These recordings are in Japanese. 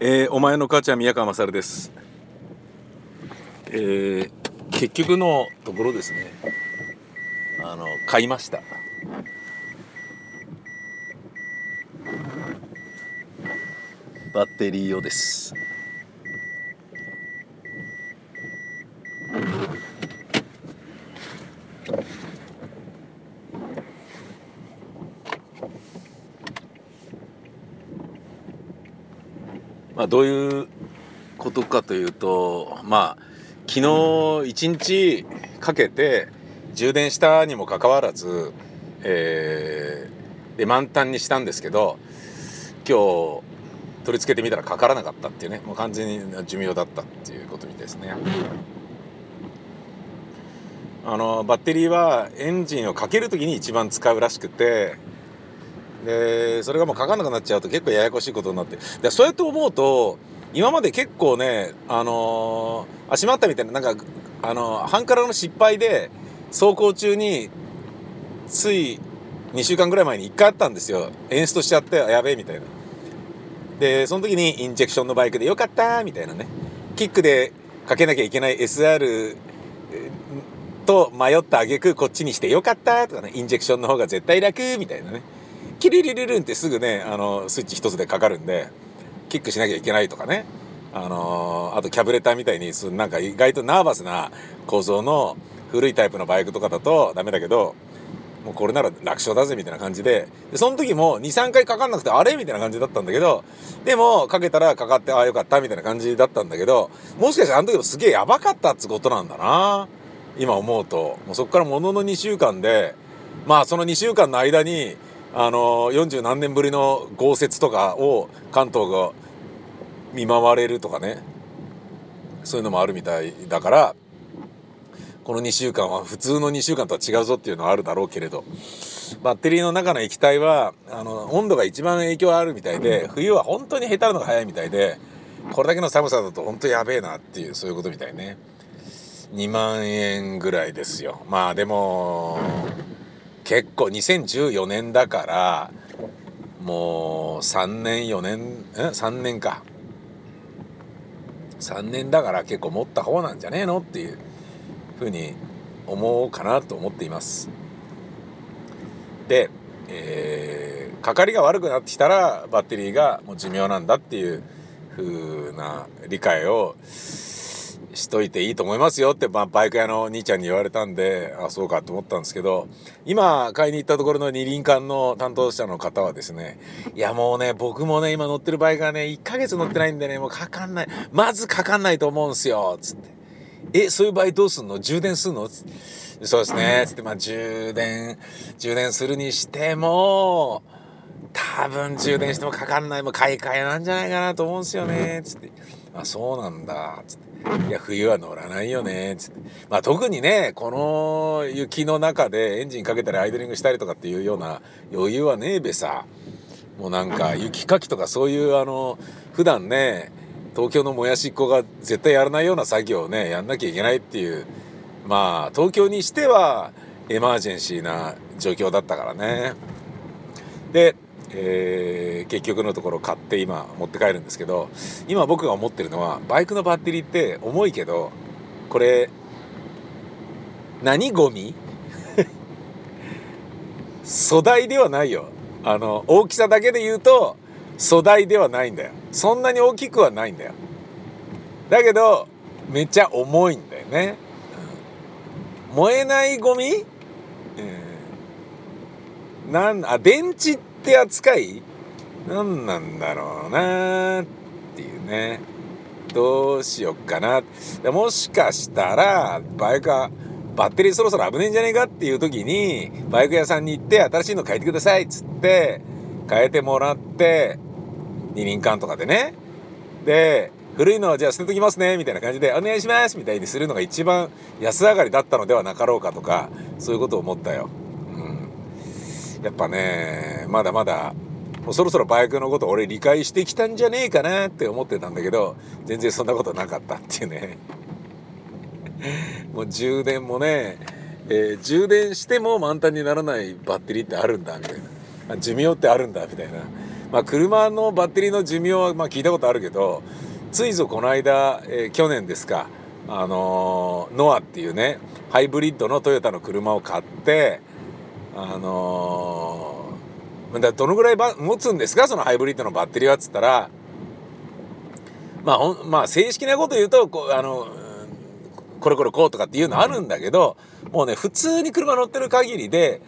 えー、お前の母ちゃん宮川勝です。えー、結局のところですね。あの買いました。バッテリーをです。まあどういうことかというと、まあ昨日一日かけて充電したにもかかわらず、えーで満タンにしたんですけど、今日取り付けてみたらかからなかったっていうね、もう完全に寿命だったっていうことみたいですね。あのバッテリーはエンジンをかける時に一番使うらしくてでそれがもうかかなくなっちゃうと結構ややこしいことになって。でそうやって思うと今まで結構ねあのー、あしまったみたいななんかあのー、半からの失敗で走行中につい2週間ぐらい前に1回あったんですよ。エンストしちゃってやべえみたいな。でその時にインジェクションのバイクでよかったみたいなね。キックでかけなきゃいけない SR と迷った挙句こっちにしてよかったとかね。インジェクションの方が絶対楽みたいなね。キリリリルンってすぐねあのスイッチ一つでかかるんでキックしなきゃいけないとかね。あの、あとキャブレターみたいになんか意外とナーバスな構造の古いタイプのバイクとかだとダメだけどもうこれなら楽勝だぜみたいな感じで。でその時も23回かかんなくてあれみたいな感じだったんだけどでもかけたらかかってああよかったみたいな感じだったんだけどもしかしてあの時もすげえやばかったっつことなんだな今思うと。もうそこからものの2週間でまあその2週間の間にあの40何年ぶりの豪雪とかを関東が見舞われるとかね。そういうのもあるみたいだからこの2週間は普通の2週間とは違うぞっていうのはあるだろうけれど。バッテリーの中の液体はあの温度が一番影響あるみたいで冬は本当にへたるのが早いみたいでこれだけの寒さだと本当やべえなっていうそういうことみたいね。2万円ぐらいですよ。まあでも結構2014年だからもう3年4年え3年か。3年だから結構持った方なんじゃねえのっていうふうに思うかなと思っています。で、えー、かかりが悪くなってきたらバッテリーがもう寿命なんだっていう風な理解をしといていいと思いますよって、まあ、バイク屋の兄ちゃんに言われたんであそうかと思ったんですけど今買いに行ったところの二輪館の担当者の方はですねいやもうね僕もね今乗ってるバイクがね1ヶ月乗ってないんでねもうかかんない。まずかかんないと思うんすよ。つって。えそういう場合どうすんの？充電すんの？つそうですね。つってまあ充電充電するにしても多分充電してもかかんない。もう買い替えなんじゃないかなと思うんすよね。つって。あそうなんだ。つって。いや冬は乗らないよね。つって。まあ特にねこの雪の中でエンジンかけたりアイドリングしたりとかっていうような余裕はねえべさ。もうなんか雪かきとかそういうあの普段ね東京のもやしっこが絶対やらないような作業をねやんなきゃいけないっていう。まあ東京にしてはエマージェンシーな状況だったからね。で、えー、結局のところ買って今持って帰るんですけど今僕が思ってるのはバイクのバッテリーって重いけどこれ何ゴミ？粗大ではないよ。あの大きさだけで言うと粗大ではないんだよ。そんなに大きくはないんだよ。だけどめっちゃ重いんだよね、うん、燃えないゴミ、うん、なんあ電池って手扱い？何なんだろうなっていうね。どうしよっかな。もしかしたらバイクはバッテリーそろそろ危ねえんじゃねえかっていう時にバイク屋さんに行って新しいの変えてくださいっつって変えてもらって二輪館とかでね。で古いのはじゃあ捨てときますねみたいな感じでお願いしますみたいにするのが一番安上がりだったのではなかろうかとかそういうことを思ったよ。やっぱねまだまだもうそろそろバイクのこと俺理解してきたんじゃねえかなって思ってたんだけど全然そんなことなかったっていうね。もう充電もね、えー、充電しても満タンにならないバッテリーってあるんだみたいな寿命ってあるんだみたいな、まあ車のバッテリーの寿命はまあ聞いたことあるけどついぞこの間、えー、去年ですかあのー、ノアっていうねハイブリッドのトヨタの車を買ってあのー、だどのぐらい持つんですか？そのハイブリッドのバッテリーはっつったら。まあほんまあ正式なこと言うとこあのこれこれこうとかっていうのあるんだけどもうね普通に車乗ってる限りで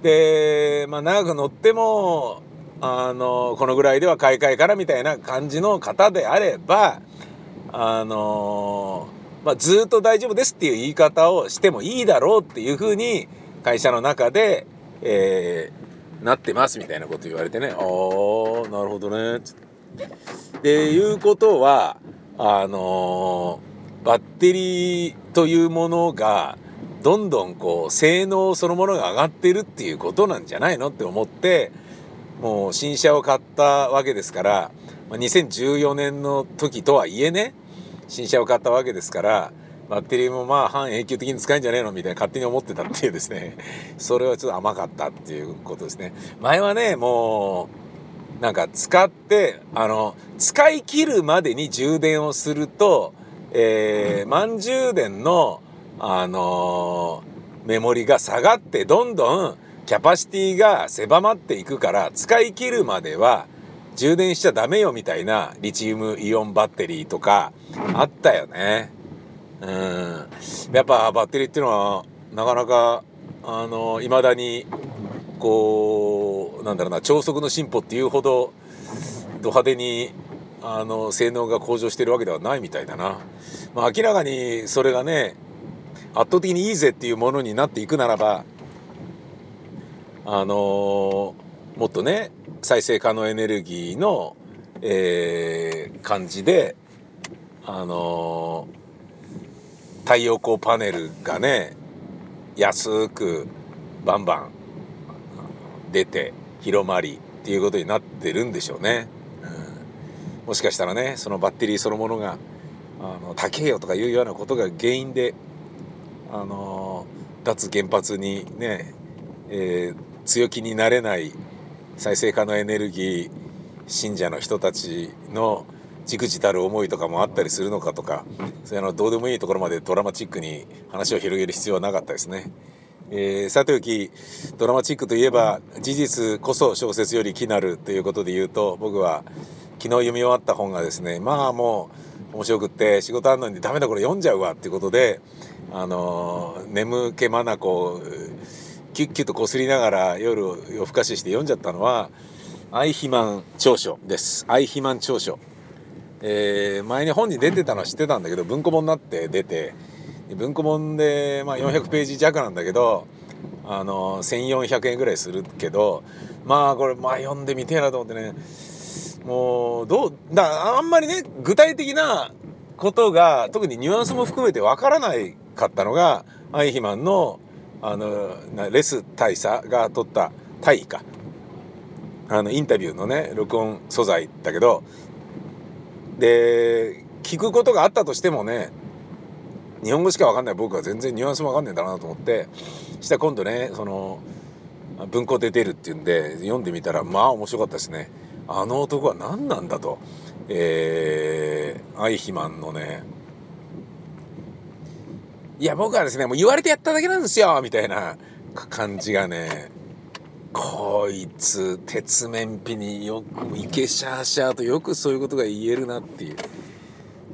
で、まあ、長く乗ってもあのこのぐらいでは買い替えからみたいな感じの方であればあのまあ、ずっと大丈夫ですっていう言い方をしてもいいだろうっていうふうに会社の中で、えー、なってますみたいなこと言われてね。ああなるほどね。っていうことはあのバッテリーというものがどんどんこう性能そのものが上がってるっていうことなんじゃないのって思ってもう新車を買ったわけですから2014年の時とはいえね新車を買ったわけですからバッテリーもまあ半永久的に使えんじゃねえのみたいな勝手に思ってたっていうですね それはちょっと甘かったっていうことですね前はねもうなんか使ってあの使い切るまでに充電をすると、えー、満充電のあのー、メモリが下がってどんどんキャパシティが狭まっていくから使い切るまでは充電しちゃダメよみたいなリチウムイオンバッテリーとかあったよね。うん。やっぱバッテリーっていうのはなかなかあの未だにこうなんだろうな超速の進歩っていうほどド派手にあの性能が向上してるわけではないみたいだな。まあ、明らかにそれがね圧倒的にいいぜっていうものになっていくならばあのもっとね再生可能エネルギーの、えー、感じであの太陽光パネルがね安くバンバン出て広まりっていうことになってるんでしょうね。うん、もしかしたらねそのバッテリーそのものがあの高えよとかいうようなことが原因であの脱原発にね、えー、強気になれない再生可能エネルギー信者の人たちのじくじたる思いとかもあったりするのかとかそういうのどうでもいいところまでドラマチックに話を広げる必要はなかったですね。えー、さておきドラマチックといえば事実こそ小説より奇なるということで言うと僕は昨日読み終わった本がですねまあもう面白くって仕事あんのにダメだこれ読んじゃうわっていうことであの眠気まなこキュッキュッとこすりながら夜夜更かしして読んじゃったのはアイヒマン長書ですアイヒマン長書、えー、前に本に出てたのは知ってたんだけど文庫本になって出て文庫本で、まあ、400ページ弱なんだけどあの1400円ぐらいするけどまあこれまあ読んでみてえなと思ってね。もうどうだあんまりね具体的なことが特にニュアンスも含めてわからないかったのがアイヒマンのあのレス大佐が撮った大尉か。あのインタビューのね録音素材だけどで聞くことがあったとしてもね日本語しか分かんない。僕は全然ニュアンスも分かんないんだなと思ってそしたら今度ねその文庫で出るっていうんで読んでみたらまあ面白かったですね。あの男は何なんだと。えー、アイヒマンのね。いや僕はですねもう言われてやっただけなんですよみたいな感じがね。こいつ鉄面皮によくイケシャーシャーとよくそういうことが言えるなっていう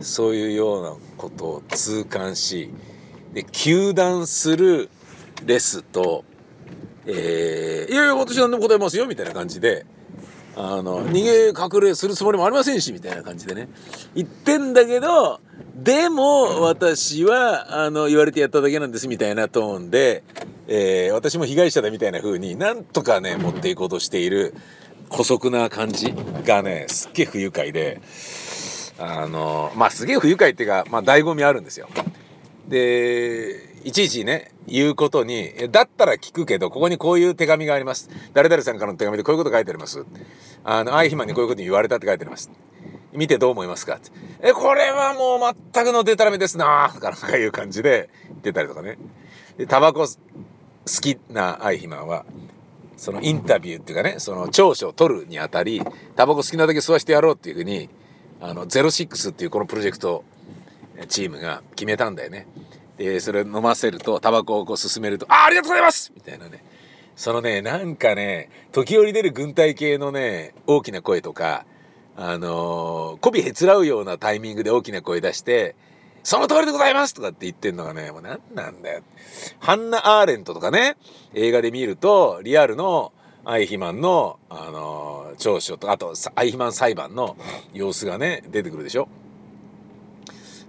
そういうようなことを痛感しで糾弾するレスと、えー、いやいや私何でも答えますよみたいな感じであの逃げ隠れするつもりもありませんしみたいな感じでね。言ってんだけどでも私はあの言われてやっただけなんですみたいなトーンで、えー、私も被害者だみたいな風になんとかね持っていこうとしている姑息な感じがねすっげえ不愉快であのまあすげえ不愉快っていうかまあ醍醐味あるんですよ。でいちいちね言うことにだったら聞くけどここにこういう手紙があります誰々さんからの手紙でこういうこと書いてありますあのアイヒマンにこういうこと言われたって書いてあります見てどう思いますか？って。え、これはもう全くのデタラメですなとかいう感じで言ってたりとかね。で、タバコ好きなアイヒマンは、そのインタビューっていうかねその長所を取るにあたりタバコ好きなだけ吸わしてやろうっていうふうにあの06っていうこのプロジェクトチームが決めたんだよね。でそれ飲ませるとタバコをこう進めると「あありがとうございます!」みたいなねそのねなんかね時折出る軍隊系のね大きな声とかあのー、媚びへつらうようなタイミングで大きな声出して「その通りでございます!」とかって言ってんのがねもう何なんだよ。ハンナ・アーレントとかね映画で見るとリアルのアイヒマンの、あのー、聴取とあとアイヒマン裁判の様子がね出てくるでしょ。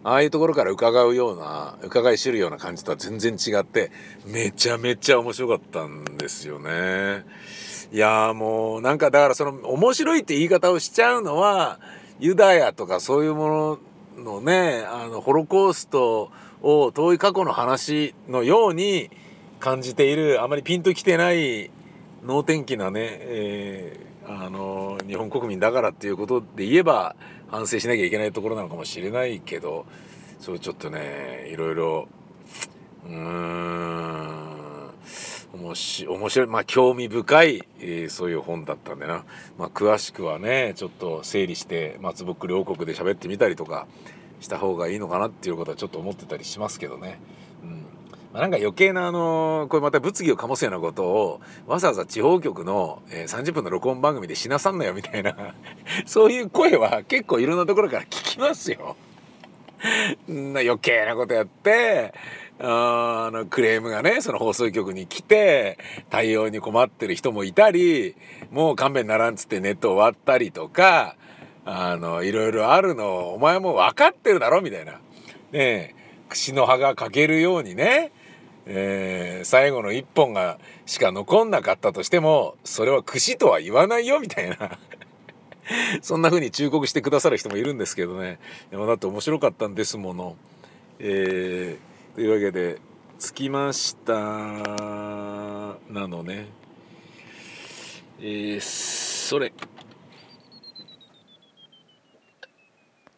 ああいうところから伺うような伺い知るような感じとは全然違ってめちゃめちゃ面白かったんですよね。いやもうなんかだからその面白いって言い方をしちゃうのはユダヤとかそういうもののねあのホロコーストを遠い過去の話のように感じているあまりピンときてない能天気なね、えー、あの日本国民だからっていうことで言えば反省しなきゃいけないところなのかもしれないけどそれちょっとねいろいろうーん面白面白いまあ興味深い、えー、そういう本だったんでな、まあ、詳しくはねちょっと整理して松ぼっくり王国で喋ってみたりとかした方がいいのかなっていうことはちょっと思ってたりしますけどね。うんまあ、なんか余計なあのこれまた物議を醸すようなことをわざわざ地方局の、えー、30分の録音番組でしなさんなよみたいな そういう声は結構いろんなところから聞きますよ。余計なことやってあのクレームがねその放送局に来て対応に困ってる人もいたりもう勘弁ならんっつってネット終わったりとかあのいろいろあるのお前も分かってるだろみたいな。ねえ串の葉が欠けるようにね、えー、最後の一本がしか残んなかったとしてもそれは串とは言わないよみたいな。そんな風に忠告してくださる人もいるんですけどね。でもだって面白かったんですもの。えーというわけで着きましたなのね。えー、それ。